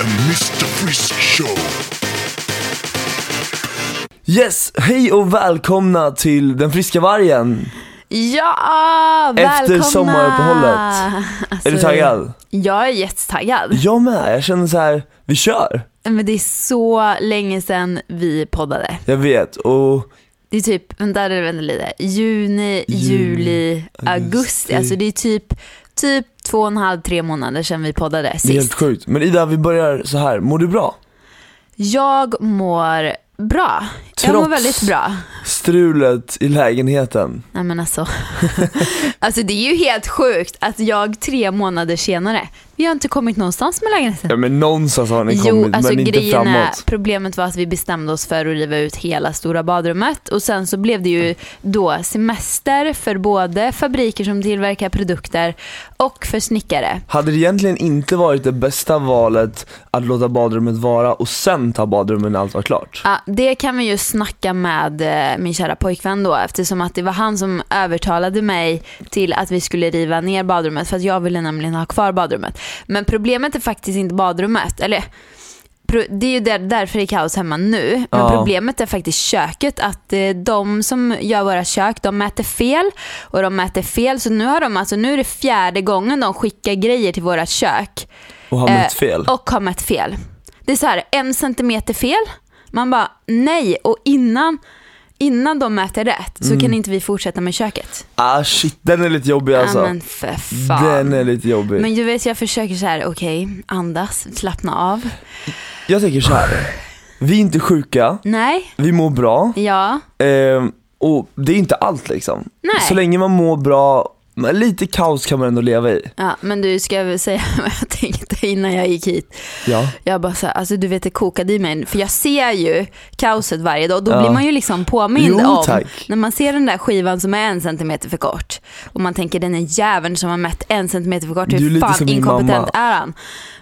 and Mr Frisk Show. Yes, hej och välkomna till Den friska vargen. Ja, Efter välkomna! sommaruppehållet. Alltså, Är du taggad? Jag är jättetaggad. Jag med, jag känner så här, vi kör. Men det är så länge sedan vi poddade. Jag vet och Det är typ, vänta, vänta lite, juni, Juli, juli, augusti. augusti. Alltså det är typ, typ två och en halv, tre månader sedan vi poddade det är helt sist. sjukt. Men Ida, vi börjar så här. mår du bra? Jag mår bra. Jag mår Trots- väldigt bra. Strulet i lägenheten. Nej men alltså. alltså det är ju helt sjukt att jag tre månader senare, vi har inte kommit någonstans med lägenheten. Ja men någonstans har ni Jo, kommit alltså men inte grejen är, framåt. problemet var att vi bestämde oss för att riva ut hela stora badrummet och sen så blev det ju då semester för både fabriker som tillverkar produkter och för snickare. Hade det egentligen inte varit det bästa valet att låta badrummet vara och sen ta badrummet när allt var klart? Ja, det kan vi ju snacka med eh, min kära pojkvän då eftersom att det var han som övertalade mig till att vi skulle riva ner badrummet för att jag ville nämligen ha kvar badrummet. Men problemet är faktiskt inte badrummet, eller det är ju där, därför det är kaos hemma nu. Men Ja. problemet är faktiskt köket. Att eh, de som gör våra kök, de mäter fel. Och de mäter fel. Så nu har de alltså, nu är det fjärde gången de skickar grejer till våra kök. Och har Eh, mätt fel? Och har mätt fel. Det är så här, en centimeter fel. Man bara, nej. Och innan, innan de mäter rätt så Mm. kan inte vi fortsätta med köket. Ah shit, den är lite jobbig alltså. Ja, men för fan. Den är lite jobbig. Men du vet, jag försöker så här, okej, andas, slappna av. Jag tänker så här. vi är inte sjuka, Nej, vi mår bra. ja, Ehm, och det är inte allt liksom. Nej. Så länge man mår bra, men lite kaos kan man ändå leva i. ja. Men du, ska jag väl säga vad jag tänkte innan jag gick hit? Ja. Jag bara så här, alltså du vet det kokade i mig. För jag ser ju kaoset varje dag och då Ja. blir man ju liksom påmind Jo, om tack. när man ser den där skivan som är en centimeter för kort och man tänker den är jäveln som har mätt en centimeter för kort, hur fan inkompetent mamma. är han?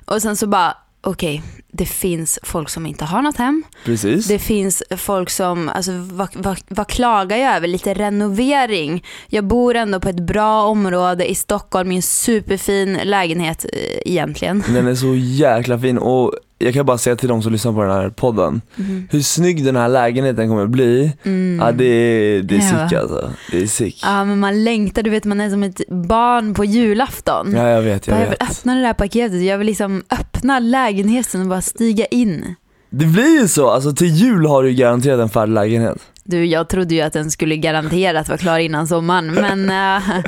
Och sen så bara, okej, det finns folk som inte har något hem. Precis. Det finns folk som, alltså vad, vad, vad klagar jag över? Lite renovering. Jag bor ändå på ett bra område i Stockholm i en superfin lägenhet eh, egentligen. Den är så jäkla fin och jag kan bara säga till de som lyssnar på den här podden, Mhm. hur snygg den här lägenheten kommer bli, ja det är, det är Ja. sick alltså. Det är sick. Ja men man längtar, du vet man är som ett barn på julafton. Ja jag vet, jag Bara, jag vill vet. öppna det där paketet, jag vill liksom öppna lägenheten och bara stiga in. Det blir ju så, alltså till jul har du garanterat en färdig lägenhet. Du, jag trodde ju att den skulle garanterat vara klar innan sommaren men...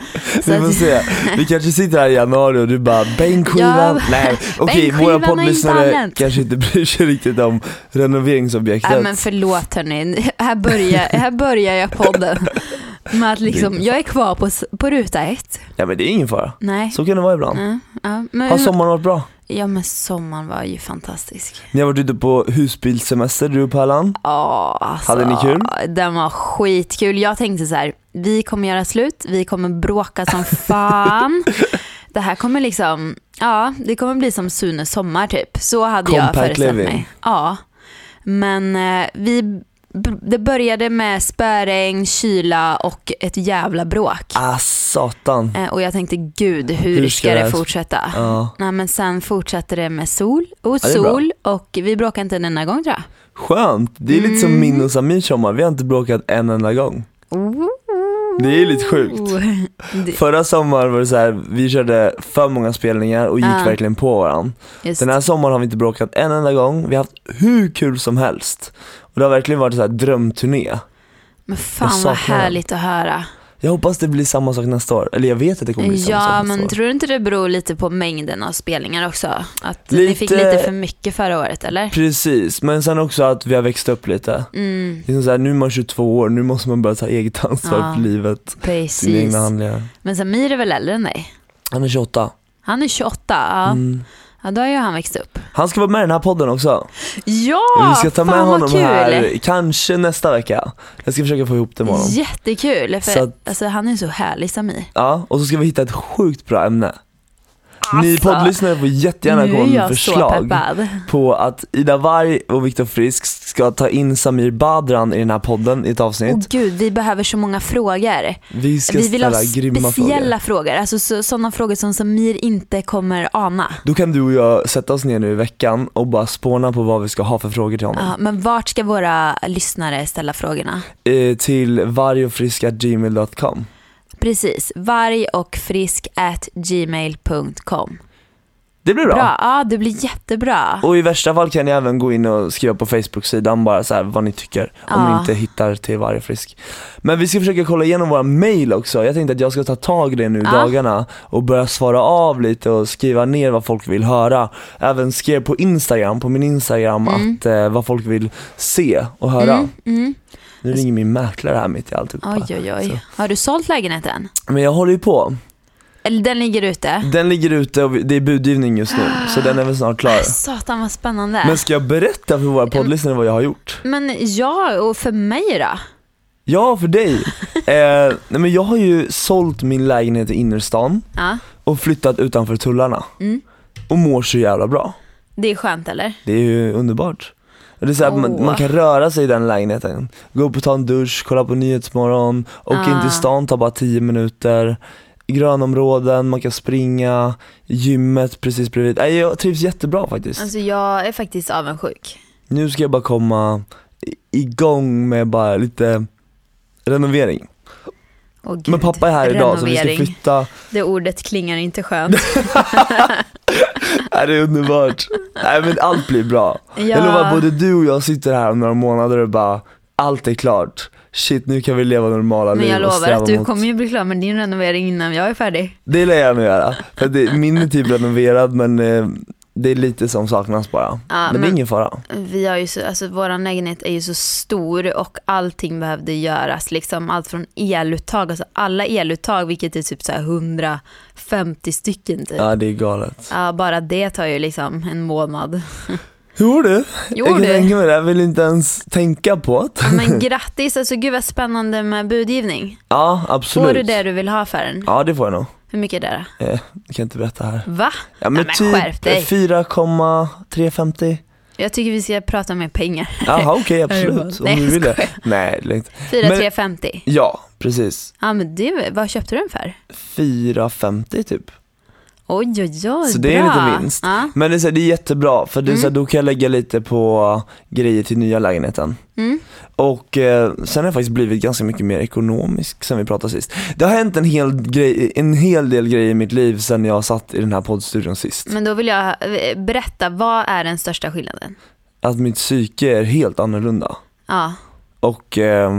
så Vi får att- se, vi kanske sitter här i januari och du bara bänkskivan, Ja, nej okej bänkskivan våra poddlyssnare kanske inte bryr sig riktigt om renoveringsobjektet. Nej men förlåt hörni, här börjar, här börjar jag podden med att liksom, jag är kvar på, på ruta ett. Ja men det är ingen fara, Nej. så kan det vara ibland. Ja, ja, men, Har sommaren varit bra? Ja men sommaren var ju fantastisk. Ni har varit ute på husbilsemester du och Pärlan? Ja, alltså, Hade ni kul? Den var skitkul. Jag tänkte så här, vi kommer göra slut, vi kommer bråka som fan. det här kommer liksom, ja det kommer bli som Sunes sommar typ. Så hade jag Compact föreställt living. mig. Ja. Men eh, vi, det började med spöregn, kyla och ett jävla bråk. Ah satan. Eh, och jag tänkte gud hur, Hur ska, ska det fortsätta? Ja. Nej, men sen fortsatte det med sol och Ja, sol och vi bråkade inte en enda gång tror jag. Skönt, det är lite som Mm. min och Samirs sommar, vi har inte bråkat en enda gång. Det är lite sjukt. Det, Förra sommaren var det så här, vi körde för många spelningar och gick Ja. verkligen på varandra. just. Den här sommaren har vi inte bråkat en enda gång, vi har haft hur kul som helst. Och det har verkligen varit så här drömturné. Men fan vad härligt att höra. Jag hoppas det blir samma sak nästa år, eller jag vet att det kommer bli samma sak Ja, nästa men år. tror du inte det beror lite på mängden av spelningar också? Att ni fick lite för mycket förra året eller? Precis, men sen också att vi har växt upp lite. Mm, Det är så här, nu är man 22 år, nu måste man börja ta eget ansvar Ja. för livet, sina precis. egna handlingar. Men Samir är väl äldre än dig? Han är 28. Han är 28, ja. Mm. Ja då har ju han växt upp. Han ska vara med i den här podden också. Ja, vi ska ta med honom kul. här, kanske nästa vecka. Jag ska försöka få ihop det med honom. Jättekul, för att- alltså, han är så härlig Samir. Ja, och så ska vi hitta ett sjukt bra ämne. Ni poddlyssnare får jättegärna komma med förslag på att Ida Warg och Viktor Frisk ska ta in Samir Badran i den här podden i ett avsnitt. Åh gud, vi behöver så många frågor. vi ska Vi vill ställa grymma speciella frågor. frågor, alltså så, sådana frågor som Samir inte kommer ana. Då kan du och jag sätta oss ner nu i veckan och bara spåna på vad vi ska ha för frågor till honom. Ja, men vart ska våra lyssnare ställa frågorna? Eh, till vargofriska.gmail.com Precis, varg och frisk at gmail.com. Det blir bra. Bra, ja det blir jättebra. Och i värsta fall kan ni även gå in och skriva på Facebook-sidan bara så vad ni tycker om Ja. ni inte hittar till varje frisk. Men vi ska försöka kolla igenom våra mail också. Jag tänkte att jag ska ta tag i det nu Ja. dagarna och börja svara av lite och skriva ner vad folk vill höra. Även skrev på Instagram, på min Instagram Mm. att eh, vad folk vill se och höra. Mm, mm. Nu ringer min mäklare här mitt i alltihopa. Oj oj oj. Så. Har du sålt lägenheten? Men jag håller ju på. Eller den ligger ute? Den ligger ute och det är budgivning just nu så den är väl snart klar. Satan vad spännande. Men ska jag berätta för våra poddlyssnare vad jag har gjort? Men ja, och för mig då? Ja, för dig. eh, nej men jag har ju sålt min lägenhet i innerstan Ja, och flyttat utanför tullarna Mm. och mår så jävla bra. det är skönt eller? Det är ju underbart. Det är så här, man, Åh. man kan röra sig i den lägenheten, gå upp och ta en dusch, kolla på Nyhetsmorgon, åka in Ah. till stan, tar bara 10 minuter, grönområden, man kan springa, gymmet precis bredvid. Nej, jag trivs jättebra faktiskt. Alltså jag är faktiskt avundsjuk. Nu ska jag bara komma igång med bara lite renovering. Gud. Men pappa är här idag så vi ska flytta Det ordet klingar inte skönt. Nej, det är underbart. Nej men allt blir bra. Ja. Jag lovar, både du och jag sitter här om några månader och bara, allt är klart. Shit, nu kan vi leva normala Men liv jag och lovar att du mot- kommer ju bli klar med din renovering innan jag är färdig. Det lär jag nog göra. För det, min är typ renoverad men eh, det är lite som saknas bara. Ja, men, det är men- ingen fara. Vi har ju så, alltså våran lägenhet är ju så stor och allting behövde göras. Liksom allt från eluttag, alltså alla eluttag vilket är typ så här 150 stycken typ. Ja. Ja det är galet. bara det tar ju liksom en månad. Jo du, Jo, jag kan du. tänka mig det. Jag vill inte ens tänka på det. Ja, Men grattis, alltså gud vad spännande med budgivning. Ja absolut. Får du det du vill ha för den? Ja det får jag nog. Hur mycket är det Eh, jag kan inte berätta här. då? Va? Ja men, Nej, men skärp typ dig. 4,350. Jag tycker vi ska prata mer pengar. Jaha okej absolut, om Nej, du jag vill det. Nej, det är inte. 4 Men- 350. Ja, precis. Ja men det, vad köpte du den för? 4,50 typ. Oj oj oj, Så det är bra. lite vinst. Ja. Men det är, så här, det är jättebra för det är så här, Mm. då kan jag lägga lite på grejer till nya lägenheten. Mm. Och eh, sen har jag faktiskt blivit ganska mycket mer ekonomisk sen vi pratade sist. Det har hänt en hel, grej, en hel del grejer i mitt liv sen jag satt i den här poddstudion sist. Men då vill jag eh, berätta, vad är den största skillnaden? Att mitt psyke är helt annorlunda. Ja. Och eh,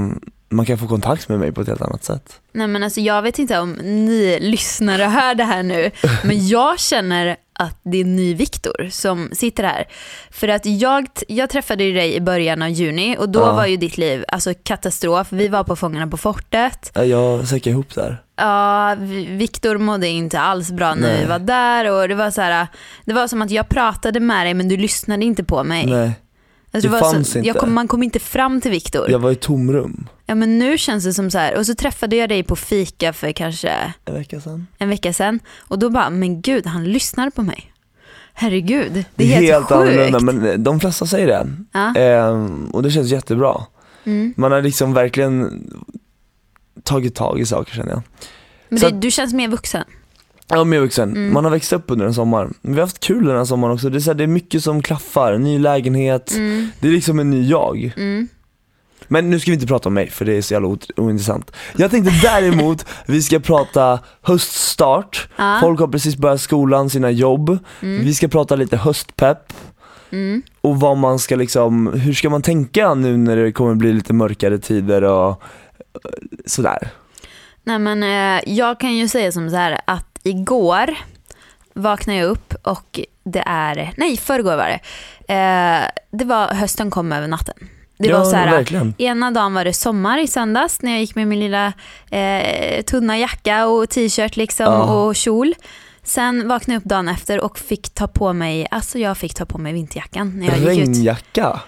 man kan få kontakt med mig på ett helt annat sätt. Nej men alltså jag vet inte om ni lyssnare hör det här nu, men jag känner att det är ny Viktor som sitter här. För att jag, jag träffade ju dig i början av juni och då Ja. var ju ditt liv alltså katastrof. Vi var på Fångarna på fortet. Ja, Jag säckade ihop där. Ja, Vi- Viktor mådde inte alls bra när Nej. vi var där och det var så här, det var som att jag pratade med dig men du lyssnade inte på mig. Nej, Alltså, det så, fanns inte. Jag kom, man kom inte fram till Viktor. jag var i tomrum. Ja men nu känns det som så här, och så träffade jag dig på fika för kanske En vecka sedan. en vecka sedan och då bara, men gud han lyssnar på mig. Herregud, det är helt, sjukt. annorlunda men eh, de flesta säger det. Ja. Ehm, och det känns jättebra. Mm. Man har liksom verkligen tagit tag i saker känner jag. Men så det, du känns mer vuxen. Ja, vuxen. Mm. Man har växt upp under en sommar. Vi har haft kul den här sommaren också. Det är, så här, det är mycket som klaffar, ny lägenhet. Mm. Det är liksom en ny jag. Mm. Men nu ska vi inte prata om mig för det är så jävla ointressant. Jag tänkte däremot vi ska prata höststart. Ja. Folk har precis börjat skolan, sina jobb. Mm. Vi ska prata lite höstpepp. Mm. och vad man ska liksom, hur ska man tänka nu när det kommer bli lite mörkare tider och eh, sådär. Nej men eh, jag kan ju säga som så här att igår vaknade jag upp och det är, nej förrgår var det. Eh, det var, hösten kom över natten. Det ja, var så här, verkligen. Ena dagen var det sommar i söndags när jag gick med min lilla eh, tunna jacka och t-shirt liksom Ja. och kjol. Sen vaknade jag upp dagen efter och fick ta på mig, alltså jag fick ta på mig vinterjackan när jag gick ut. Regnjacka.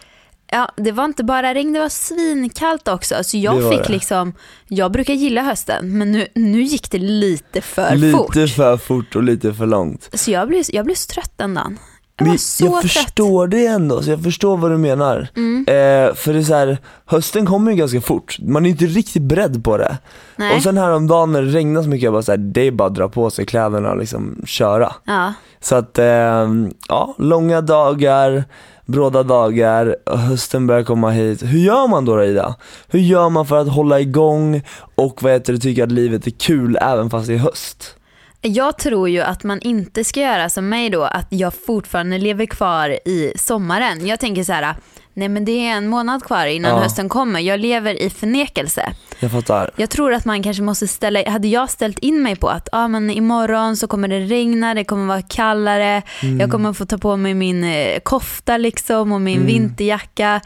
Ja, det var inte bara regn, det var svinkallt också. Så jag fick det. liksom, jag brukar gilla hösten men nu, nu gick det lite för lite fort. för fort och lite för långt. Så jag blev, jag blev så trött den dagen. Jag var så jag trött. förstår det ändå, så jag förstår vad du menar. Mm. Eh, för det är så här, hösten kommer ju ganska fort, man är inte riktigt beredd på det. Nej. Och sen häromdagen när det regnar så mycket, jag bara så här, det är bara att dra på sig kläderna och liksom köra. Ja. Så att, eh, ja, långa dagar, bråda dagar, hösten börjar komma hit. Hur gör man då, då Ida? Hur gör man för att hålla igång och vad heter det, tycka att livet är kul även fast det är höst? Jag tror ju att man inte ska göra som mig då, att jag fortfarande lever kvar i sommaren. Jag tänker så här, nej men det är en månad kvar innan Ja. hösten kommer. Jag lever i förnekelse. Jag fattar. Jag tror att man kanske måste ställa, hade jag ställt in mig på att ah, men imorgon så kommer det regna, det kommer vara kallare, Mm. jag kommer få ta på mig min eh, kofta liksom och min vinterjacka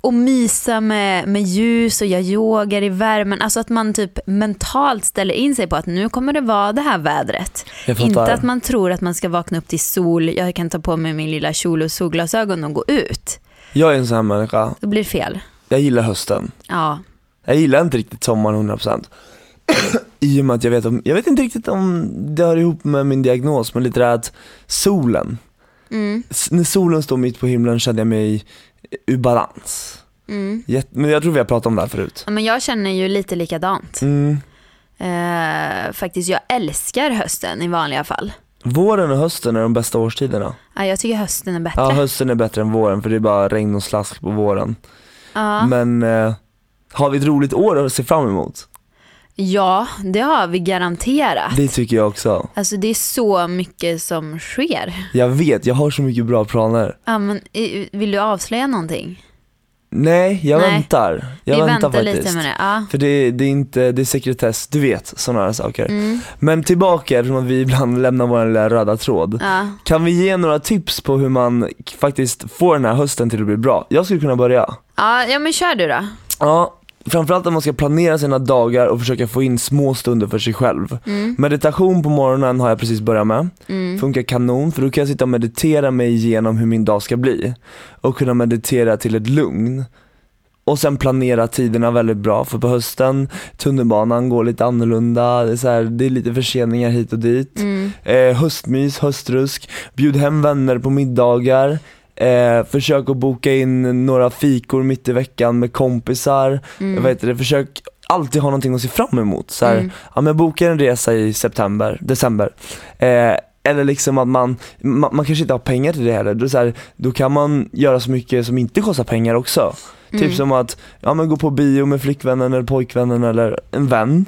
och mysa med, med ljus och jag yogar i värmen. Alltså att man typ mentalt ställer in sig på att nu kommer det vara det här vädret. Inte att man tror att man ska vakna upp till sol, jag kan ta på mig min lilla kjol och solglasögon och gå ut. Jag är en sån här människa, Då blir det fel. jag gillar hösten. Ja. Jag gillar inte riktigt sommaren 100% I och med att jag vet om, jag vet inte riktigt om det hör ihop med min diagnos men lite det här att solen, Mm, när solen står mitt på himlen känner jag mig ur balans. mm. Men jag tror vi har pratat om det här förut. Ja, Men jag känner ju lite likadant. Mm. Eh, faktiskt, jag älskar hösten i vanliga fall. Våren och hösten är de bästa årstiderna. Ja, jag tycker hösten är bättre. Ja hösten är bättre än våren för det är bara regn och slask på våren. Ja. Men eh, har vi ett roligt år att se fram emot? ja, det har vi garanterat. Det tycker jag också. Alltså det är så mycket som sker. Jag vet, jag har så mycket bra planer. Ja, men, vill du avslöja någonting? Nej, jag Nej. väntar. Jag vi väntar, väntar faktiskt. lite med det. Ja. För det, det är inte, det är sekretess, du vet sådana här saker. Mm. Men tillbaka, eftersom att vi ibland lämnar vår lilla röda tråd. Ja. Kan vi ge några tips på hur man faktiskt får den här hösten till att bli bra? Jag skulle kunna börja. Ja, ja, men kör du då. Ja, framförallt att man ska planera sina dagar och försöka få in små stunder för sig själv. Mm. Meditation på morgonen har jag precis börjat med. Mm. Funkar kanon, för då kan jag sitta och meditera mig igenom hur min dag ska bli. Och kunna meditera till ett lugn. Och sen planera tiderna väldigt bra, för på hösten, tunnelbanan går lite annorlunda, det är, så här, det är lite förseningar hit och dit. Mm. Eh, höstmys, höstrusk, bjud hem vänner på middagar. Eh, försök att boka in några fikor mitt i veckan med kompisar. Mm. Jag vet det, försök alltid ha någonting att se fram emot. Så här, Mm. ja, men jag bokar en resa i september, december. Eh, eller liksom att man, man, man kanske inte har pengar till det heller. Då, så här, då kan man göra så mycket som inte kostar pengar också. Mm. Typ som att ja, men gå på bio med flickvännen eller pojkvännen eller en vän.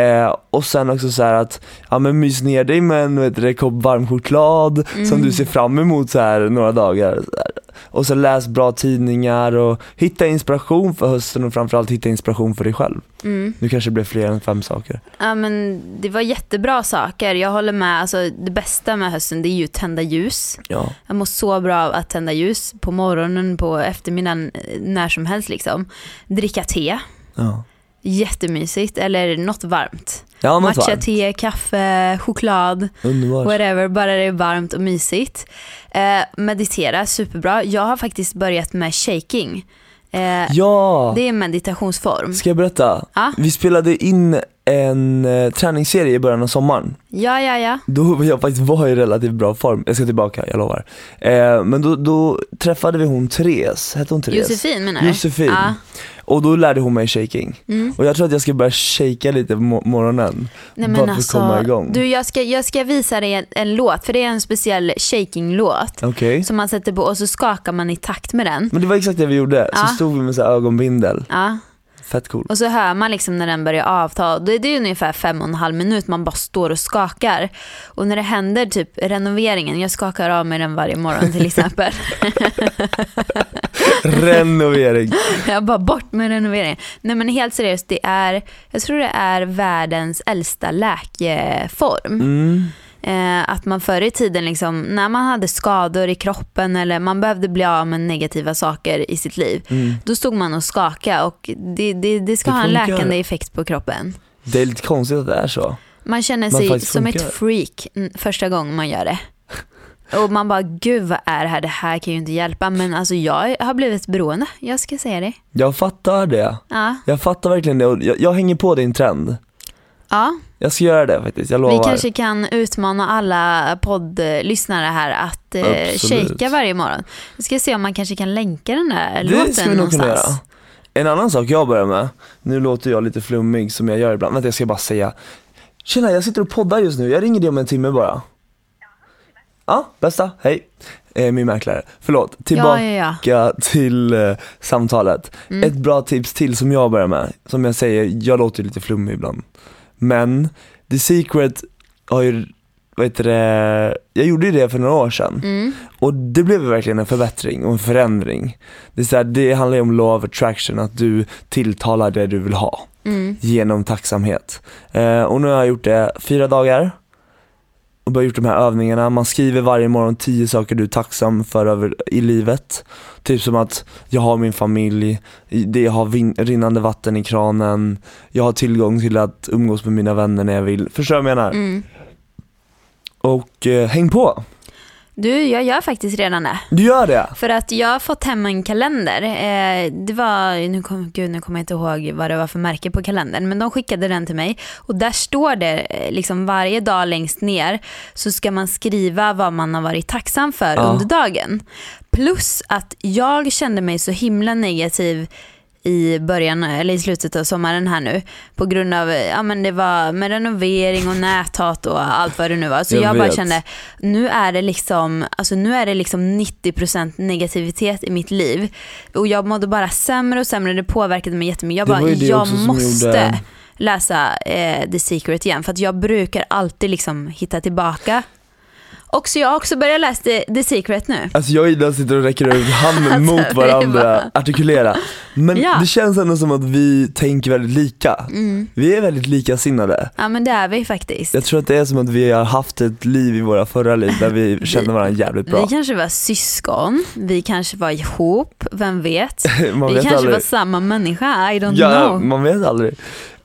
Eh, och sen också så att, ja men mys ner dig med en du, kopp varm choklad som Mm. du ser fram emot så här några dagar. Så här. Och så läs bra tidningar och hitta inspiration för hösten och framförallt hitta inspiration för dig själv. Mm. Nu kanske det blir fler än fem saker. Ja, men det var jättebra saker. Jag håller med. Alltså, det bästa med hösten det är ju att tända ljus. Ja. Jag mår så bra av att tända ljus på morgonen, på eftermiddagen, eh, när som helst. Liksom. Dricka te, Ja, jättemysigt. Eller något varmt. ja något Matcha varmt. te, kaffe, choklad, Underbart. whatever. Bara det är varmt och mysigt. Eh, meditera, superbra. Jag har faktiskt börjat med shaking. Eh, Ja! Det är en meditationsform. Ska jag berätta? Ja. Vi spelade in en eh, träningsserie i början av sommaren. Ja, ja, ja. Då jag faktiskt var i relativt bra form, jag ska tillbaka, jag lovar. Eh, men då, då träffade vi hon Therese, hette hon Therese? Josefin menar du? Josefin. Ja. Och då lärde hon mig shaking. Mm. Och jag tror att jag ska börja shaka lite på mo- morgonen. Nej, bara för alltså, att komma igång. Du, jag, ska, jag ska visa dig en, en låt, för det är en speciell shaking-låt. Okej? Som man sätter på och så skakar man i takt med den. Men det var exakt det vi gjorde, Ja. så stod vi med så ögonbindel. Ja. Fett cool. Och så hör man liksom när den börjar avta. Det, det är ungefär fem och en halv minut man bara står och skakar. Och när det händer typ renoveringen, jag skakar av mig den varje morgon till exempel. Renovering. jag bara bort med renoveringen. Nej men helt seriöst, det är, jag tror det är världens äldsta läkeform. Mm. Eh, att man förr i tiden, liksom, när man hade skador i kroppen eller man behövde bli av med negativa saker i sitt liv, Mm. då stod man och skakade och det, det, det ska Det ha en läkande effekt på kroppen. Det är lite konstigt att det är så. Man känner Man sig faktiskt som funkar. ett freak första gången man gör det. Och man bara, gud vad är det här? Det här kan ju inte hjälpa. Men alltså jag har blivit beroende, jag ska säga det. Jag fattar det. Ja, Jag fattar verkligen det och jag, jag hänger på din trend. ja. Jag ska göra det faktiskt, jag vi lovar. kanske kan utmana alla poddlyssnare här att eh, shaka varje morgon. Vi ska se om man kanske kan länka den där Det låten ska vi nog kunna någonstans. göra. En annan sak jag börjar med, nu låter jag lite flummig som jag gör ibland, vänta jag ska bara säga Tjena jag sitter och poddar just nu, jag ringer dig om en timme bara Ja, bästa, hej eh, Min mäklare, förlåt, tillbaka Ja, ja, ja. till eh, samtalet Mm. Ett bra tips till som jag börjar med, som jag säger, jag låter lite flummig ibland Men, The Secret har ju, vad heter det, jag gjorde ju det för några år sedan Mm. och det blev verkligen en förbättring och en förändring. Det, är så här, det handlar ju om law of attraction, att du tilltalar det du vill ha Mm. genom tacksamhet. Eh, och nu har jag gjort det fyra dagar och bara gjort de här övningarna. Man skriver varje morgon tio saker du är tacksam för över, i livet. Typ som att jag har min familj, det jag har vin, rinnande vatten i kranen, jag har tillgång till att umgås med mina vänner när jag vill. Förstår du vad jag menar? Mm. Och eh, häng på! Du, jag gör faktiskt redan det. Du gör det! För att jag har fått hem en kalender. Eh, det var, nu, kom, gud, nu kommer jag inte ihåg vad det var för märke på kalendern, men de skickade den till mig. Och där står det eh, liksom varje dag längst ner så ska man skriva vad man har varit tacksam för Ja. under dagen. Plus att jag kände mig så himla negativ i början eller i slutet av sommaren här nu på grund av ja men det var med renovering och näthat och allt vad det nu var. Så Jag jag, bara kände nu är det liksom alltså nu är det liksom 90% negativitet i mitt liv. Och jag mådde bara sämre och sämre det påverkade mig jättemycket. Jag bara jag måste gjorde- läsa eh, The Secret igen för att jag brukar alltid liksom hitta tillbaka och så jag har också börjat läsa The, The Secret nu Alltså jag och Ida sitter och räcker ut handen Alltså, mot varandra, bara- artikulera. Men Ja. det känns ändå som att vi tänker väldigt lika. mm. Vi är väldigt likasinnade. Ja men det är vi faktiskt. Jag tror att det är som att vi har haft ett liv i våra förra liv där vi känner varandra jävligt bra. Vi kanske var syskon, vi kanske var ihop, vem vet? Man vi vet kanske aldrig. var samma människa, I don't Ja, know. man vet aldrig.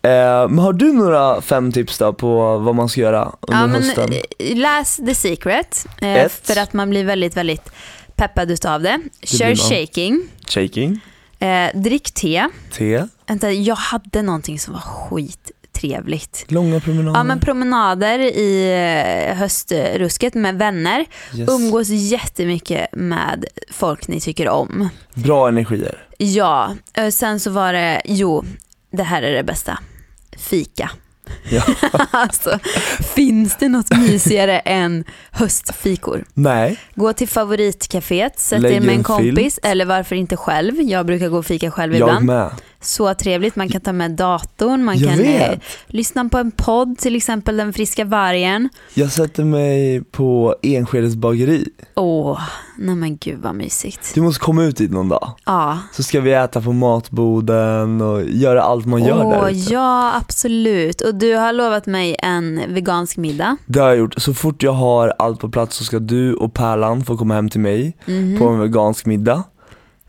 Eh, men har du några fem tips då på vad man ska göra under Ja, men, hösten? eh, läs The Secret, eh, Ett. för att man blir väldigt, väldigt peppad utav det. Kör shaking, Shaking, eh, drick te. te, Vänta, jag hade någonting som var skittrevligt. långa promenader. Ja men promenader i höstrusket med vänner. yes. Umgås jättemycket med folk ni tycker om. Bra energier. Ja, sen så var det, jo, det här är det bästa. Fika. Ja. alltså, finns det något mysigare än höstfikor? Nej, Gå till favoritcaféet, sätt er med en kompis eller varför inte själv. Jag brukar gå och fika själv jag ibland. med. Så trevligt, man kan ta med datorn, man Jag kan eh, lyssna på en podd, till exempel Den friska vargen. Jag sätter mig på Enskedes bageri. Åh, nej men gud vad mysigt. Du måste komma ut dit någon dag. Ja, Så ska vi äta på matboden och göra allt man gör Åh, där ute. ja absolut. Och du har lovat mig en vegansk middag. Det har jag gjort. Så fort jag har allt på plats så ska du och Pärlan få komma hem till mig Mhm. på en vegansk middag.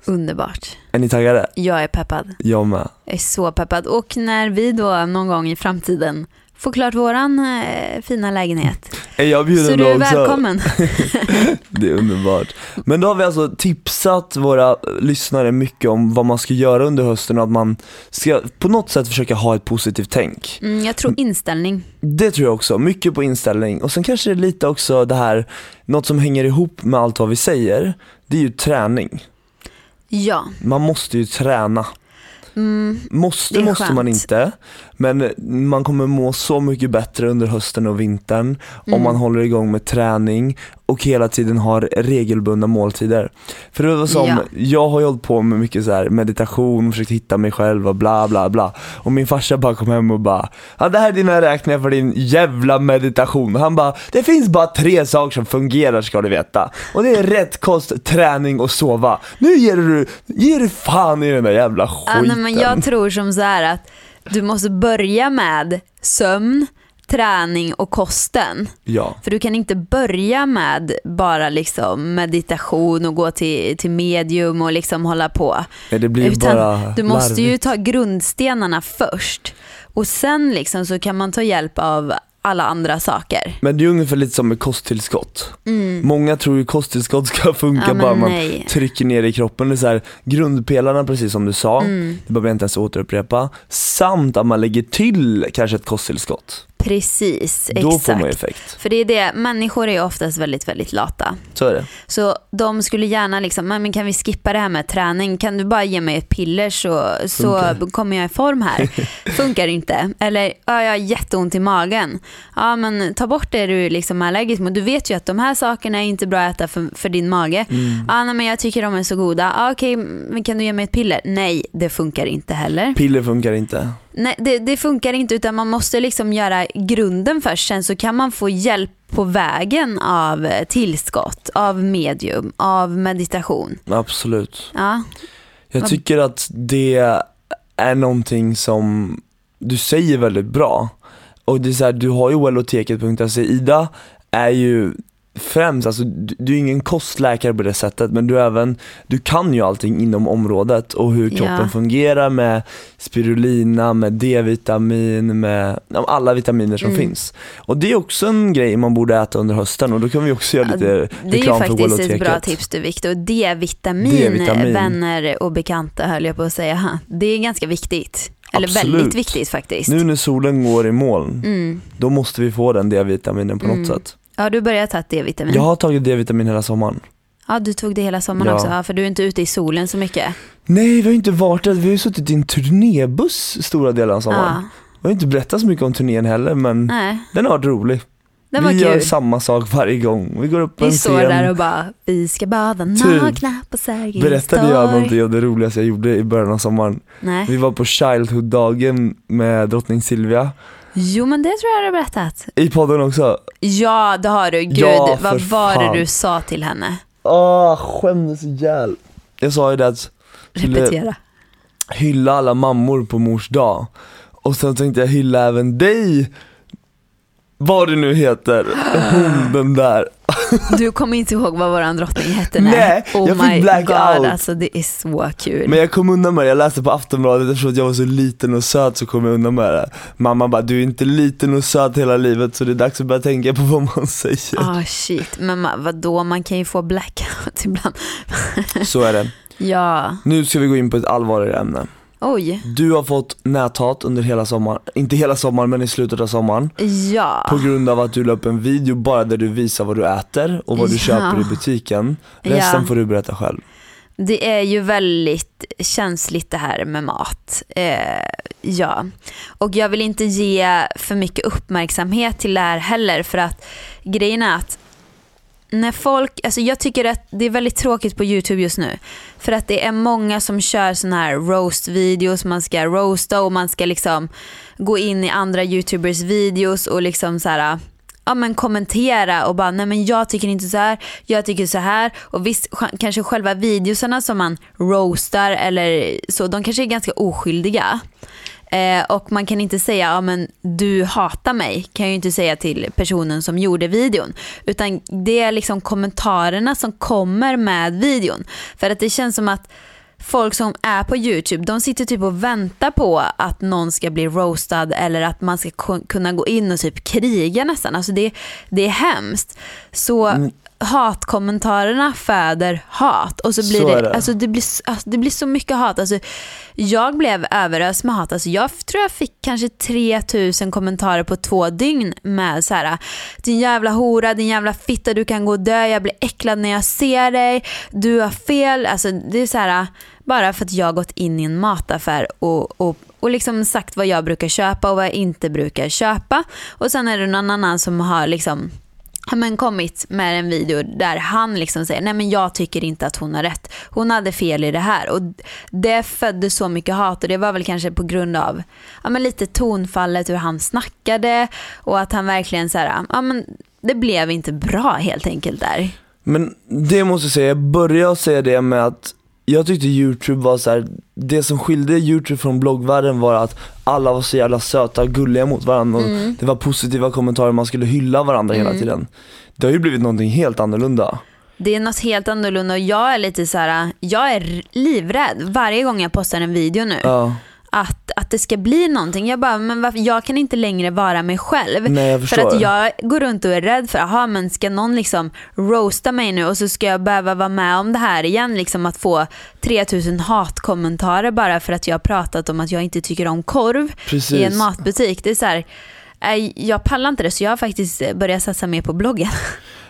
Underbart. Är ni taggade? Jag är peppad. Jag med. Jag är så peppad. Och när vi då någon gång i framtiden får klart våran eh, fina lägenhet. Är jag bjuden Så du är också? välkommen. Det är underbart. Men då har vi alltså tipsat våra lyssnare mycket om vad man ska göra under hösten och att man ska på något sätt försöka ha ett positivt tänk. Mm, jag tror inställning. Det tror jag också, mycket på inställning. Och sen kanske det är lite också det här, något som hänger ihop med allt vad vi säger, det är ju träning. Ja. Man måste ju träna. Mm, Måste måste man inte, men man kommer må så mycket bättre under hösten och vintern om Mm. man håller igång med träning och hela tiden har regelbundna måltider. För det var som, Ja. jag har ju hållit på med mycket så här meditation, försökt hitta mig själv och bla bla bla. Och min farsa bara kom hem och bara, ja det här är dina räkningar för din jävla meditation. Och han bara, det finns bara tre saker som fungerar ska du veta. Och det är rätt kost, träning och sova. Nu ger du, ger du fan i den där jävla ja, skiten. nej, men jag tror som så här att du måste börja med sömn, träning och kosten. Ja. För du kan inte börja med bara liksom meditation och gå till, till medium och liksom hålla på. Nej, det blir ju Utan bara du måste ju larvigt. ta grundstenarna först. Och sen liksom så kan man ta hjälp av alla andra saker. Men det är ungefär lite som med kosttillskott. Många tror ju kosttillskott ska funka Mm. Ja, bara man nej. trycker ner i kroppen. Det är så här, grundpelarna precis som du sa, Mm. det behöver jag inte ens återupprepa. Samt att man lägger till kanske ett kosttillskott. Precis, Då exakt. får man effekt. För det är det, människor är oftast väldigt, väldigt lata. Så är det. Så de skulle gärna liksom, "Men men kan vi skippa det här med träning? Kan du bara ge mig ett piller så, så Funkar. kommer jag i form här? Funkar inte. Eller, ja, jag har jätteont i magen. Ja men ta bort det du liksom är allergisk mot. Du vet ju att de här sakerna är inte bra att äta för, för din mage. Mm. Ja nej, men jag tycker de är så goda. Ja, Okej, men kan du ge mig ett piller? Nej, det funkar inte heller. Piller funkar inte. Nej, det, det funkar inte utan man måste liksom göra grunden först. Sen så kan man få hjälp på vägen av eh, tillskott, av medium, av meditation. Absolut. Ja, Jag tycker att det är någonting som du säger väldigt bra. Och det är så här, du har ju welloteket.se, Ida är ju främst, alltså du, du är ingen kostläkare på det sättet men du är även, du kan ju allting inom området och hur kroppen Ja. fungerar med spirulina, med D-vitamin, med ja, alla vitaminer som Mm. finns. Och det är också en grej man borde äta under hösten och då kan vi också göra Ja, lite det är ju reklam för faktiskt ett bra tips du Victor. D-vitamin, vänner och bekanta höll jag på att säga. Det är ganska viktigt. Eller Absolut. väldigt viktigt faktiskt. Nu när solen går i moln, Mm. då måste vi få den D-vitaminen på något Mm. sätt. Har du börjat ta D-vitamin? Jag har tagit D-vitamin hela sommaren. Ja, du tog det hela sommaren Ja. också. Ja, för du är inte ute i solen så mycket. Nej, vi har inte varit där. Vi har ju suttit i en turnébuss stora delar av sommaren. Ja. Vi har inte berättat så mycket om turnén heller, men Nej, den har varit rolig. var vi gör kul. samma sak varje gång. Vi går upp på en Vi står scen. där och bara, vi ska bada Typ. nakna på Sergels Berättade jag torg. någonting om det roligaste jag gjorde i början av sommaren? Nej. Vi var på Childhood-dagen med drottning Silvia. Jo men det tror jag du har berättat. I podden också. Ja det har du. Gud, Ja, vad var fan. det du sa till henne? Åh, skämdes ihjäl. Jag sa ju det att Repetera. hylla alla mammor på mors dag. Och sen tänkte jag hylla även dig, vad du nu heter, hon den där. Du kommer inte ihåg vad våran drottning hette? Nej, oh jag fick blackout. god alltså det är så kul. Men jag kom undan med det, jag läste på Aftonbladet eftersom jag var så liten och söt så kom jag undan med det. Mamma bara, du är inte liten och söt hela livet så det är dags att börja tänka på vad man säger. Ah shit, men ma- vadå man kan ju få blackout ibland. Så är det. Ja, Nu ska vi gå in på ett allvarligare ämne. Oj. Du har fått näthat under hela sommaren, inte hela sommaren men i slutet av sommaren. Ja. På grund av att du la upp en video bara där du visar vad du äter och vad du Ja. köper i butiken. Resten Ja. får du berätta själv. Det är ju väldigt känsligt det här med mat. Eh, ja. Och jag vill inte ge för mycket uppmärksamhet till det här heller för att grejen är att när folk, alltså jag tycker att det är väldigt tråkigt på YouTube just nu. För att det är många som kör sådana här roast-videos, man ska roasta och man ska liksom gå in i andra YouTubers videos och liksom så här ja, men kommentera och bara nej men jag tycker inte så här, jag tycker så här och visst kanske själva videosarna som man roastar eller så, de kanske är ganska oskyldiga. Eh, och man kan inte säga ja men du hatar mig, kan jag ju inte säga till personen som gjorde videon. Utan det är liksom kommentarerna som kommer med videon. För att det känns som att folk som är på YouTube, de sitter typ och väntar på att någon ska bli roastad eller att man ska kunna gå in och typ kriga nästan. Alltså det, det är hemskt. Så Mm hatkommentarerna föder hat och så blir Så det, det. Alltså det, blir, alltså det blir så mycket hat. Alltså jag blev överöst med hat. Alltså jag tror jag fick kanske 3000 kommentarer på två dygn med så här din jävla hora, din jävla fitta, du kan gå och dö, jag blir äcklad när jag ser dig, du har fel. Alltså det är så här bara för att jag gått in i en mataffär och, och, och liksom sagt vad jag brukar köpa och vad jag inte brukar köpa. Och sen är det någon annan som har liksom men kommit med en video där han liksom säger nej men jag tycker inte att hon har rätt. Hon hade fel i det här och det födde så mycket hat och det var väl kanske på grund av ja, men lite tonfallet hur han snackade och att han verkligen så här, ja men det blev inte bra helt enkelt där. Men det måste jag säga, jag började säga det med att jag tyckte youtube var så här. det som skilde youtube från bloggvärlden var att alla var så jävla söta och gulliga mot varandra och Mm. det var positiva kommentarer, man skulle hylla varandra hela tiden. Det har ju blivit någonting helt annorlunda. Det är något helt annorlunda och jag är lite så här, jag är livrädd varje gång jag postar en video nu. Ja, att att det ska bli någonting. Jag bara, men varför? jag kan inte längre vara mig själv. Nej För att jag går runt och är rädd för, aha, men ska någon liksom roasta mig nu och så ska jag behöva vara med om det här igen, liksom att få 3000 hatkommentarer bara för att jag har pratat om att jag inte tycker om korv Precis. i en matbutik. Det är så här, nej, jag pallar inte det så jag har faktiskt börjat satsa mer på bloggen.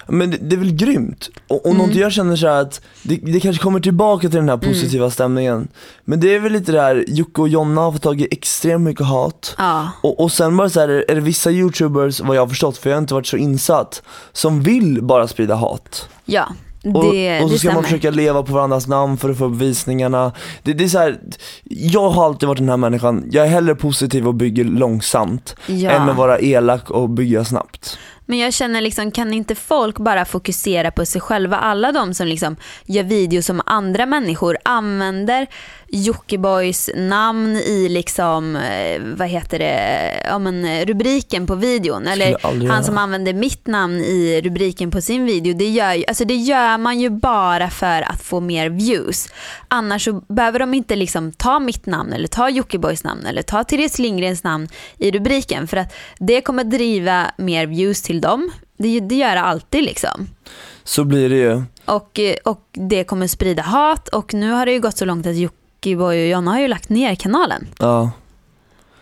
Men det, det är väl grymt? Och, och Mm. något jag känner så här att det, det kanske kommer tillbaka till den här Mm. positiva stämningen. Men det är väl lite det här, Jocke och Jonna har fått tag i extremt mycket hat. Ja, Och, och sen bara så här, är det vissa youtubers, vad jag har förstått, för jag har inte varit så insatt, som vill bara sprida hat. ja Och, det, och så ska man försöka leva på varandras namn för att få upp visningarna. Det, det är så här, jag har alltid varit den här människan, jag är hellre positiv och bygger långsamt Ja. än att vara elak och bygga snabbt. Men jag känner liksom, kan inte folk bara fokusera på sig själva? Alla de som liksom gör videos som andra människor använder Jockibois namn i liksom, eh, vad heter det, ja, men eh, rubriken på videon. Eller han göra. som använder mitt namn i rubriken på sin video. Det gör, ju, alltså det gör man ju bara för att få mer views. Annars så behöver de inte liksom ta mitt namn eller ta Jockibois namn eller ta Therese Lindgrens namn i rubriken. För att det kommer driva mer views till dem. Det, det gör det alltid liksom. Så blir det ju. Och, och det kommer sprida hat och nu har det ju gått så långt att Jockiboi och Jonna har ju lagt ner kanalen. Ja.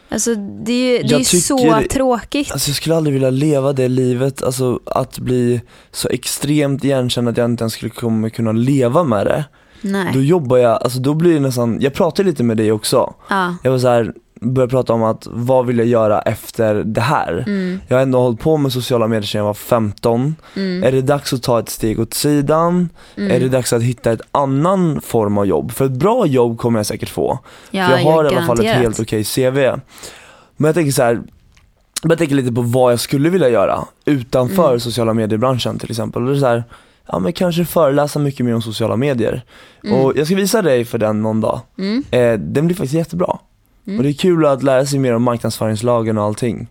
Alltså det är det är så tråkigt. Alltså jag skulle aldrig vilja leva det livet, alltså att bli så extremt igenkänd att jag inte ens skulle kunna leva med det. Då Nej. jobbar jag, alltså då blir det nästan, jag pratade lite med dig också. Ja. Jag var så här, började prata om att vad vill jag göra efter det här? Mm, Jag har ändå hållit på med sociala medier sedan jag var 15. mm, Är det dags att ta ett steg åt sidan? mm. Är det dags att hitta ett annan form av jobb? För ett bra jobb kommer jag säkert få. ja, För jag har i alla fall ett helt okej CV. Men jag tänker så här. Jag tänker lite på vad jag skulle vilja göra utanför Mm. sociala mediebranschen till exempel. Och det är så här, ja men kanske föreläsa mycket mer om sociala medier. Mm. Och jag ska visa dig för den någon dag. Mm. Eh, den blir faktiskt jättebra. Mm. Och det är kul att lära sig mer om marknadsföringslagen och allting.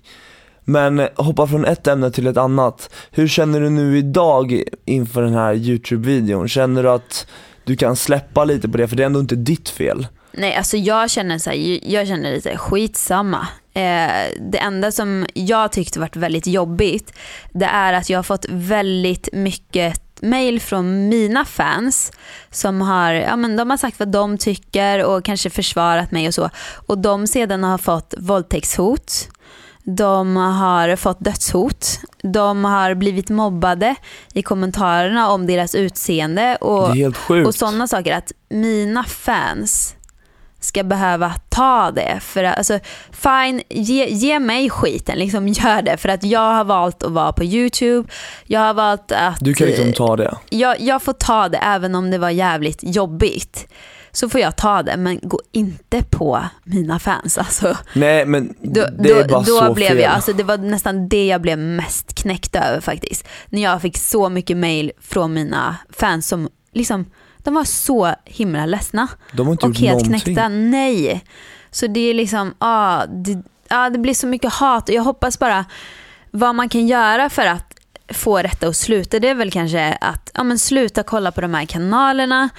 Men eh, hoppa från ett ämne till ett annat. Hur känner du nu idag inför den här YouTube-videon? Känner du att du kan släppa lite på det? För det är ändå inte ditt fel. Nej, alltså jag känner, så här, jag känner lite skitsamma. Eh, det enda som jag tyckte varit väldigt jobbigt det är att jag har fått väldigt mycket mail från mina fans som har, ja, men de har sagt vad de tycker och kanske försvarat mig och så. Och de sedan har fått våldtäktshot. De har fått dödshot. De har blivit mobbade i kommentarerna om deras utseende. Och, och sådana saker. Att mina fans ska behöva ta det. För att, alltså, fine, ge, ge mig skiten, liksom gör det. För att jag har valt att vara på YouTube. Jag har valt att... Du kan liksom ta det. jag, jag får ta det även om det var jävligt jobbigt. Så får jag ta det, men gå inte på mina fans. Alltså, Nej men då, det är bara då så blev fel. jag, alltså, det var nästan det jag blev mest knäckt över faktiskt. När jag fick så mycket mail från mina fans som liksom, de var så himla ledsna De har inte och gjort helt någonting. knäckta. Nej. Så det är liksom, ah, det, ah, det blir så mycket hat och jag hoppas bara vad man kan göra för att få detta att sluta det är väl kanske att ja, men sluta kolla på de här kanalerna,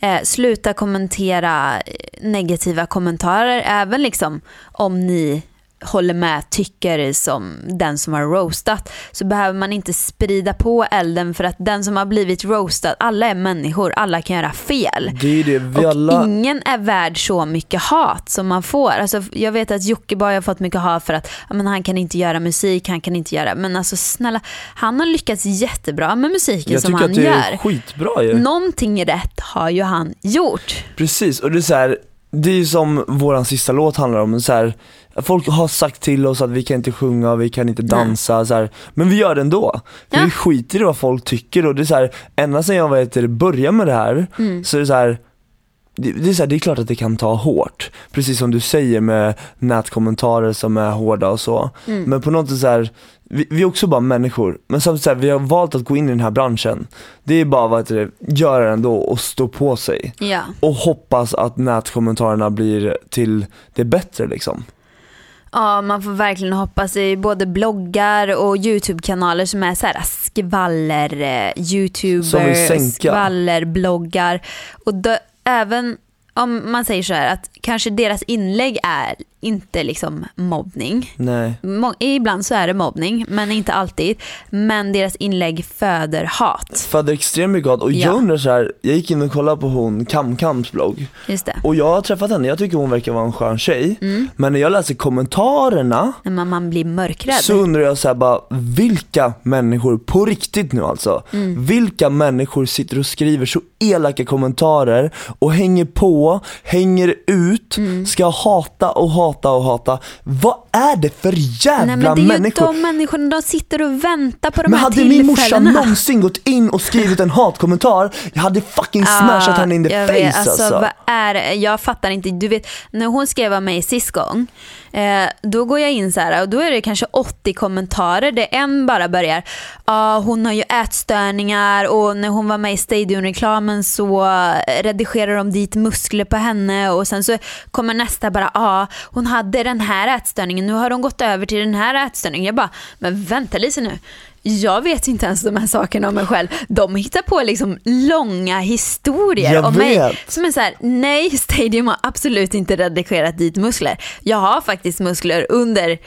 eh, sluta kommentera negativa kommentarer även liksom om ni håller med, tycker som den som har roastat så behöver man inte sprida på elden för att den som har blivit roastad, alla är människor, alla kan göra fel. Det är det, vi Och alla, ingen är värd så mycket hat som man får. Alltså, jag vet att Jockiboi har fått mycket hat för att men han kan inte göra musik, han kan inte göra... Men alltså snälla, han har lyckats jättebra med musiken jag som tycker han att det gör. är skitbra ju. Någonting rätt har ju han gjort. Precis, och det är så här, det är ju som våran sista låt handlar om, så här, folk har sagt till oss att vi kan inte sjunga, vi kan inte dansa, så här, men vi gör det ändå. För Ja. vi skiter i vad folk tycker och det är så här, ända sedan jag vet, började med det här, Mm. så är det så här, det, det, är så här, det är klart att det kan ta hårt, precis som du säger med nätkommentarer som är hårda och så. Mm. Men på något sätt så här, vi, vi är också bara människor, men samtidigt så här, vi har valt att gå in i den här branschen. Det är bara att göra det ändå och stå på sig Ja. och hoppas att nätkommentarerna blir till det bättre liksom. Ja, man får verkligen hoppas. Är både bloggar och YouTube-kanaler som är så här skvaller, eh, sänka. skvallerbloggar. Och dö- även om man säger så här att kanske deras inlägg är inte liksom mobbning. Nej. Ibland så är det mobbning, men inte alltid. Men deras inlägg föder hat. Föder extremt mycket hat och Ja. jag undrar så här, jag gick in och kollade på hon KamKams blogg Just det. och jag har träffat henne, jag tycker hon verkar vara en skön tjej. Mm. Men när jag läser kommentarerna När man, man blir mörkrädd. så undrar jag så här bara, vilka människor, på riktigt nu alltså, Mm. vilka människor sitter och skriver så elaka kommentarer och hänger på, hänger ut, Mm. ska hata och hata och hata. Vad är det för jävla Nej, men det är ju människor? de människorna, de sitter och väntar på de Men här hade min morsa tillfällena. någonsin gått in och skrivit en hatkommentar, jag hade fucking smashat henne in the face vet, alltså. alltså. Vad är det? Jag fattar inte. Du vet, när hon skrev om mig sist gång, eh, då går jag in så här och då är det kanske 80 kommentarer där en bara börjar, ah, hon har ju ätstörningar och när hon var med i stadionreklamen så eh, redigerade de dit muskler på henne och sen så kommer nästa bara, ah, hon hade den här ätstörningen, nu har hon gått över till den här ätstörningen. Jag bara, men vänta lite nu. Jag vet inte ens de här sakerna om mig själv. De hittar på liksom långa historier Jag om mig. vet. Som är så här, nej Stadium har absolut inte redigerat dit muskler. Jag har faktiskt muskler under,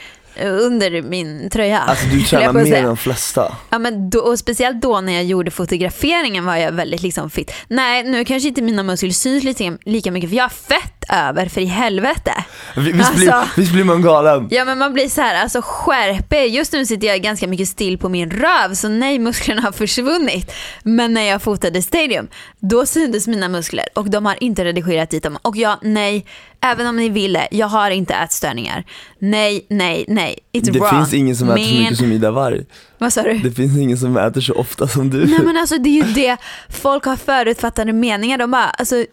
under min tröja. Alltså du tränar mer än de flesta. Ja, men då, och speciellt då när jag gjorde fotograferingen var jag väldigt liksom fit. Nej, nu kanske inte mina muskler syns lika, lika mycket för jag har fett över för i helvete. Vi- Visst, blir, Alltså- visst blir man galen? Ja men man blir så här, alltså skärp er. Just nu sitter jag ganska mycket still på min röv så nej musklerna har försvunnit. Men när jag fotade Stadium, då syntes mina muskler och de har inte redigerat dit dem. Och jag, nej, även om ni ville, jag har inte ätstörningar. Nej, nej, nej. It's Det wrong. finns ingen som äter så mycket som Ida Warg. Vad sa du? Det finns ingen som äter så ofta som du. Nej men alltså det är ju det, folk har förutfattade meningar. De bara, alltså,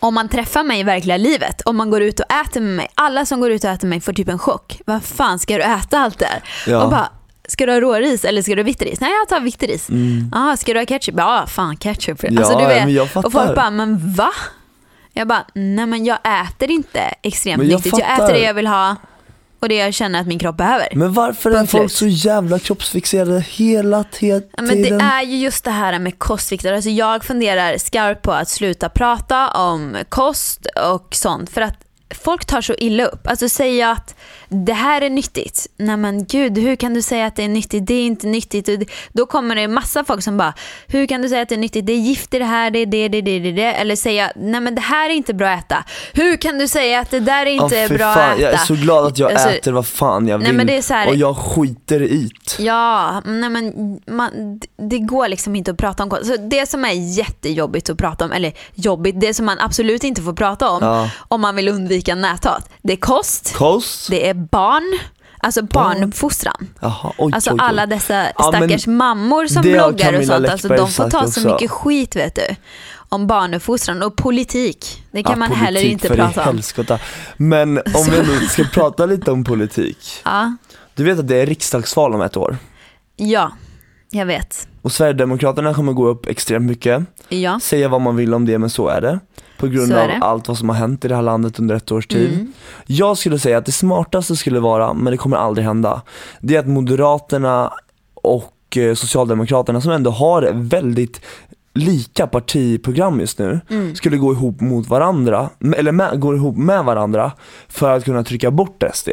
om man träffar mig i verkliga livet, om man går ut och äter med mig, alla som går ut och äter med mig får typ en chock. Vad fan ska du äta allt det? Ja. Och bara, ska du ha råris eller ska du ha vitt ris? Nej jag tar vitt ris. Mm. Ah, ska du ha ketchup? Ja fan ketchup. Ja, alltså, du vet. men jag och folk fattar. bara, men va? Jag bara, nej men jag äter inte extremt Men jag nyttigt. Jag äter det jag vill ha och det jag känner att min kropp behöver. Men varför är folk så jävla kroppsfixerade hela te- Ja, Men det tiden? är ju just det här med kostvikter. Alltså jag funderar skarpt på att sluta prata om kost och sånt för att folk tar så illa upp. Alltså säga att det här är nyttigt. Nej men gud, hur kan du säga att det är nyttigt? Det är inte nyttigt. Och Då kommer det massa folk som bara, hur kan du säga att det är nyttigt? Det är gift i det här, det är det, det, det, det, det. Eller säga, nej men det här är inte bra att äta. Hur kan du säga att det där är inte fy bra fan, att äta? Jag är så glad att jag Alltså, äter vad fan jag nej, vill men det är så här- och jag skiter i det. Ja, nej men man, det går liksom inte att prata om kost. Så det som är jättejobbigt att prata om, eller jobbigt, det som man absolut inte får prata om Ja. om man vill undvika näthat, det är kost, Kost? det är barn, alltså barnuppfostran. Jaha, oj, Alltså oj, oj. alla dessa Ja, stackars mammor som bloggar och sånt, alltså, de får ta så mycket skit vet du. Om barnuppfostran och politik. Det kan Ja, man heller inte prata om. helskotta. Men om vi nu ska prata lite om politik. Ja, Du vet att det är riksdagsval om ett år. ja, jag vet. Och Sverigedemokraterna kommer gå upp extremt mycket. Ja. Säga vad man vill om det men så är det. På grund av allt vad som har hänt i det här landet under ett års tid. Mm. Jag skulle säga att det smartaste skulle vara, men det kommer aldrig hända, det är att Moderaterna och eh, Socialdemokraterna som ändå har väldigt lika partiprogram just nu, Mm. skulle gå ihop mot varandra, eller med, gå ihop med varandra för att kunna trycka bort SD.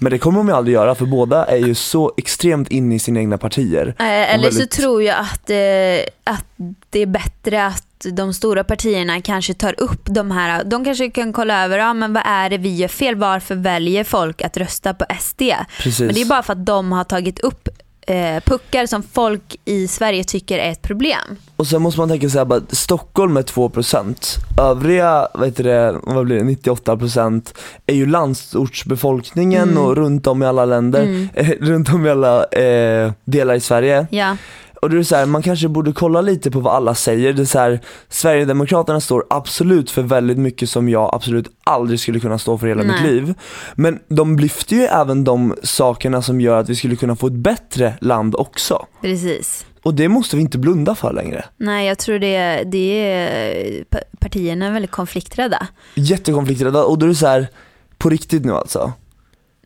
Men det kommer de ju aldrig göra för båda är ju så extremt inne i sina egna partier. Eh, Eller väldigt- så tror jag att, eh, att det är bättre att de stora partierna kanske tar upp de här, de kanske kan kolla över, ja men vad är det vi gör fel, varför väljer folk att rösta på SD? Precis. Men det är bara för att de har tagit upp eh, puckar som folk i Sverige tycker är ett problem. Och sen måste man tänka så här, bara, Stockholm är 2%, övriga, vad heter det, vad blir det, 98% är ju landsortsbefolkningen Mm. och runt om i alla länder, Mm. runt om i alla eh, delar i Sverige. Ja, Och det är så här, man kanske borde kolla lite på vad alla säger. Det är så här, Sverigedemokraterna står absolut för väldigt mycket som jag absolut aldrig skulle kunna stå för hela mitt Nej. liv. Men de lyfter ju även de sakerna som gör att vi skulle kunna få ett bättre land också. precis. Och det måste vi inte blunda för längre. Nej, jag tror det, det är, pa- partierna är väldigt konflikträdda. Jättekonflikträdda och då är det så här, på riktigt nu alltså.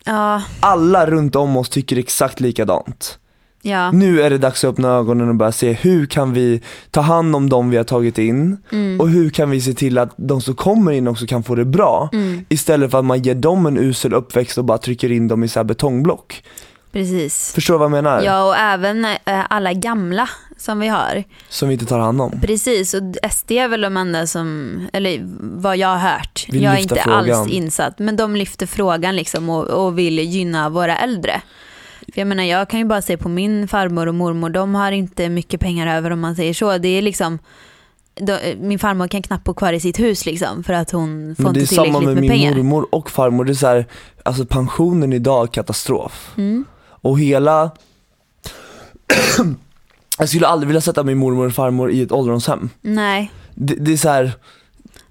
Ja, Alla runt om oss tycker exakt likadant. Ja. Nu är det dags att öppna ögonen och börja se hur kan vi ta hand om de vi har tagit in Mm. och hur kan vi se till att de som kommer in också kan få det bra. Mm. Istället för att man ger dem en usel uppväxt och bara trycker in dem i så här betongblock. Precis. Förstår du vad jag menar? Ja och även eh, alla gamla som vi har. Som vi inte tar hand om. Precis och SD är väl de enda som, eller vad jag har hört. Vill jag är inte frågan. alls insatt men de lyfter frågan liksom och, och vill gynna våra äldre. För jag menar jag kan ju bara se på min farmor och mormor, de har inte mycket pengar över om man säger så. Det är liksom de, min farmor kan knappt bo kvar i sitt hus liksom för att hon får Men det är inte samma tillräckligt med med, min pengar. mormor och farmor. Det är så här, alltså pensionen idag är katastrof. Mm. Och hela Jag skulle aldrig vilja sätta min mormor och farmor i ett ålderdomshem. Nej. Det, det är så här,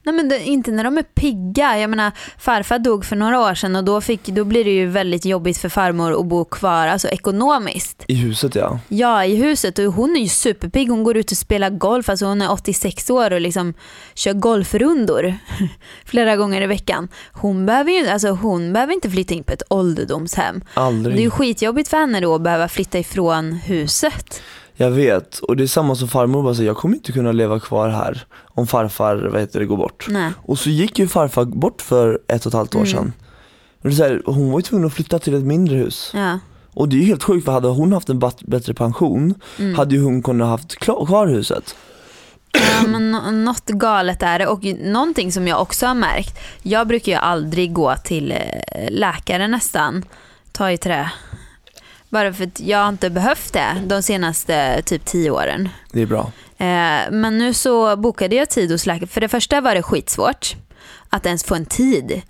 Nej men det, inte när de är pigga. Jag menar farfar dog för några år sedan och då, fick, då blir det ju väldigt jobbigt för farmor att bo kvar, alltså ekonomiskt. i huset ja. Ja, i huset och hon är ju superpigg. Hon går ut och spelar golf, alltså hon är 86 år och liksom kör golfrundor flera gånger i veckan. Hon behöver ju alltså hon behöver inte flytta in på ett ålderdomshem. Det är Aldrig. ju skitjobbigt för henne då att behöva flytta ifrån huset. Jag vet, och det är samma som farmor bara säger, jag kommer inte kunna leva kvar här om farfar, vad heter det, går bort. Nej. Och så gick ju farfar bort för ett och ett halvt år Mm. sedan. Och det är så här, hon var ju tvungen att flytta till ett mindre hus. Ja. Och det är ju helt sjukt för hade hon haft en bättre pension Mm. hade ju hon kunnat haft kvar huset. Ja, men nå- något galet är det och någonting som jag också har märkt. Jag brukar ju aldrig gå till eh, läkare nästan. Ta i trä. Bara för att jag har inte behövt det de senaste typ tio åren. Det är bra. Eh, men nu så bokade jag tid hos läkaren. För det första var det skitsvårt att ens få en tid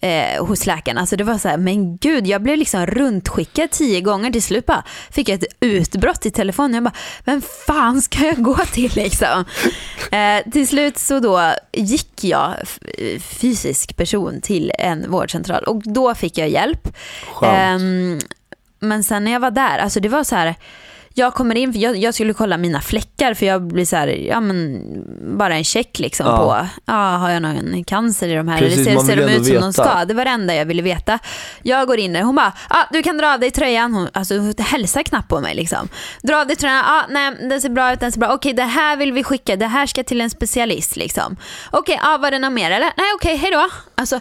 eh, hos läkaren. Alltså det var så här, men gud, jag blev liksom runtskickad tio gånger. Till slut bara fick jag ett utbrott i telefonen. Jag bara, vem fan ska jag gå till liksom? Eh, till slut så då gick jag fysisk person till en vårdcentral och då fick jag hjälp. Skönt. Ehm, men sen när jag var där, alltså det var så här. Jag kommer in, jag, jag skulle kolla mina fläckar för jag blir så här, ja men bara en check liksom Ja. på, ja har jag någon cancer i de här? Precis, Eller ser, ser de ut som de ska? Det var det enda jag ville veta. Jag går in där, hon bara, ah, du kan dra av dig tröjan. Hon alltså, hon hälsar knappt på mig liksom. Dra av dig tröjan, ah, nej den ser bra ut, den ser bra Okej det här vill vi skicka, det här ska till en specialist liksom. Okej, ah, var det något mer eller? Nej okej, hejdå. Alltså,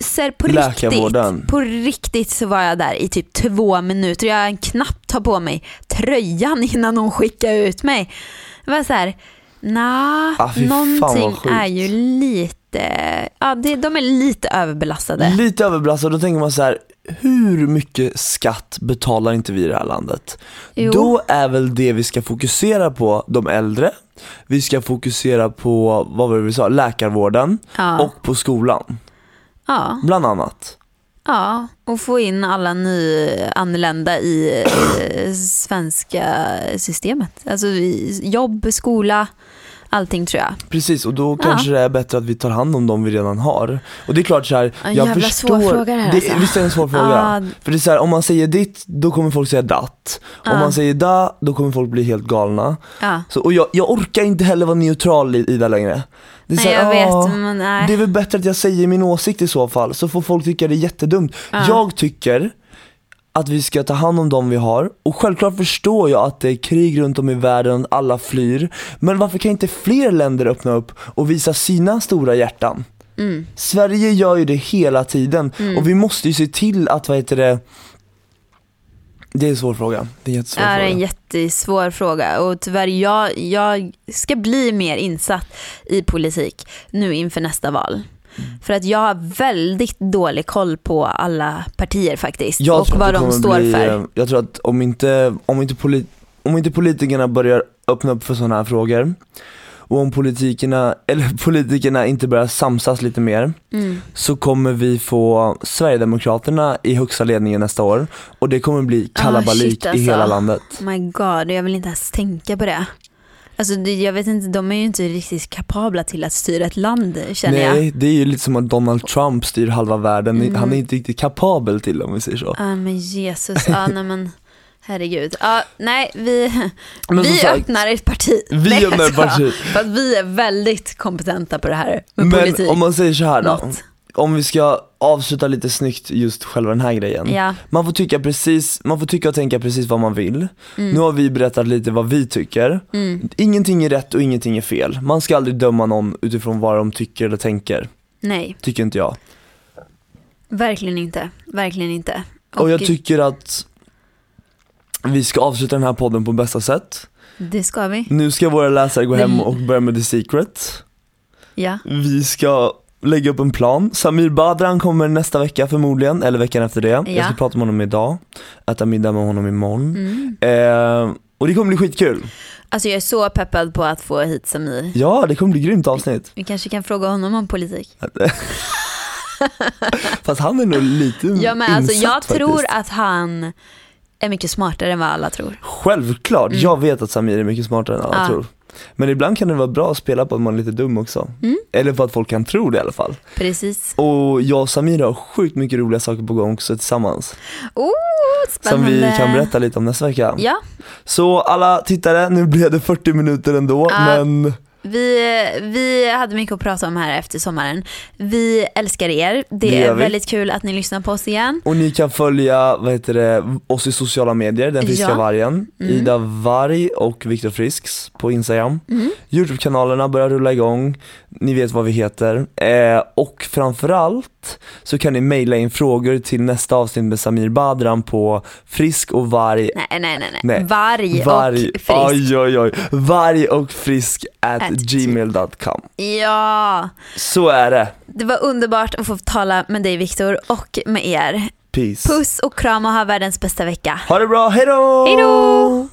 ser på riktigt, på riktigt så var jag där i typ två minuter. Jag hann knappt ta på mig tröjan innan hon skickade ut mig. Det var så här, nah, Ah, någonting är ju lite, ja det, de är lite överbelastade. Lite överbelastad, då tänker man så här. hur mycket skatt betalar inte vi i det här landet? Jo. Då är väl det vi ska fokusera på de äldre, vi ska fokusera på, vad var det vi sa, läkarvården Ja. och på skolan, Ja, bland annat. ja, och få in alla nyanlända i eh, svenska systemet. Alltså jobb, skola, allting tror jag. Precis, och då Ja. kanske det är bättre att vi tar hand om dem vi redan har. Och det är klart så här, En jag jävla förstår, svår fråga det här, det, alltså. visst är det en svår fråga? Ja. För det är så här, om man säger ditt, då kommer folk säga datt. Om Ja. man säger da, då kommer folk bli helt galna. Ja. Så, och jag, jag orkar inte heller vara neutral i, i det längre. Det är Nej här, jag "Ah, vet, men nej. Det är väl bättre att jag säger min åsikt i så fall, så får folk tycka det är jättedumt. Ja. Jag tycker att vi ska ta hand om dem vi har, och självklart förstår jag att det är krig runt om i världen, alla flyr. Men varför kan inte fler länder öppna upp och visa sina stora hjärtan? Mm. Sverige gör ju det hela tiden, och vi måste ju se till att, vad heter det, det är en svår fråga. Det är en jättesvår det är fråga. en jättesvår fråga och tyvärr jag, jag ska bli mer insatt i politik nu inför nästa val. För att jag har väldigt dålig koll på alla partier faktiskt Jag och vad de står bli, för. eh, Jag tror att om inte, om inte, poli, om inte politikerna börjar öppna upp för sådana här frågor och om politikerna, eller politikerna inte börjar samsas lite mer Mm. så kommer vi få Sverigedemokraterna i högsta ledningen nästa år och det kommer bli kalabalik shit, alltså. i hela landet. Oh my god, jag vill inte ens tänka på det. Alltså jag vet inte, de är ju inte riktigt kapabla till att styra ett land känner jag. Nej, det är ju lite som att Donald Trump styr halva världen, Mm. han är inte riktigt kapabel till det om vi säger så. Ja men Jesus, ja nej men herregud. Ja, nej vi, Men vi sagt, öppnar ett parti. vi Nej, öppnar ett parti. För att vi är väldigt kompetenta på det här med Men politik. om man säger så här då, Något. Om vi ska avsluta lite snyggt just själva den här grejen. Ja. Man får tycka precis, man får tycka och tänka precis vad man vill. Mm. Nu har vi berättat lite vad vi tycker. Mm. Ingenting är rätt och ingenting är fel. Man ska aldrig döma någon utifrån vad de tycker eller tänker. Nej, Tycker inte jag. verkligen inte. Verkligen inte. Och jag tycker att vi ska avsluta den här podden på bästa sätt. det ska vi. Nu ska våra läsare gå hem och börja med The Secret. Ja. Vi ska lägga upp en plan. Samir Badran kommer nästa vecka förmodligen, eller veckan efter det. Jag ska Ja. prata med honom idag, äta middag med honom imorgon. Mm. Eh, och det kommer bli skitkul. Alltså jag är så peppad på att få hit Samir. Ja, det kommer bli grymt avsnitt. Vi kanske kan fråga honom om politik. Fast han är nog lite Ja men alltså insatt jag tror faktiskt. att han är mycket smartare än vad alla tror. Självklart, Mm. jag vet att Samir är mycket smartare än alla Ja. tror. Men ibland kan det vara bra att spela på att man är lite dum också. Mm. Eller på att folk kan tro det i alla fall. Precis. Och jag och Samir har sjukt mycket roliga saker på gång också tillsammans. Oh, Som spännande. vi kan berätta lite om nästa vecka. Ja, Så alla tittare, nu blev det 40 minuter ändå Ja. men vi, vi hade mycket att prata om här efter sommaren. Vi älskar er. Det, Det är väldigt kul att ni lyssnar på oss igen. och ni kan följa vad heter det, oss i sociala medier, Den friska Ja. vargen, Mm. Ida Varg och Viktor Frisks på Instagram. Mm. Youtube-kanalerna börjar rulla igång, ni vet vad vi heter. Eh, och framförallt så kan ni mejla in frågor till nästa avsnitt med Samir Badran på frisk och varg Nej, nej, nej. nej. Varg, Varg, och frisk. oj oj oj, varg och frisk At gmail.com. Ja, Så är det. det var underbart att få tala med dig Viktor och med er. Peace. Puss och kram och ha världens bästa vecka. Ha det bra, hejdå! Hejdå!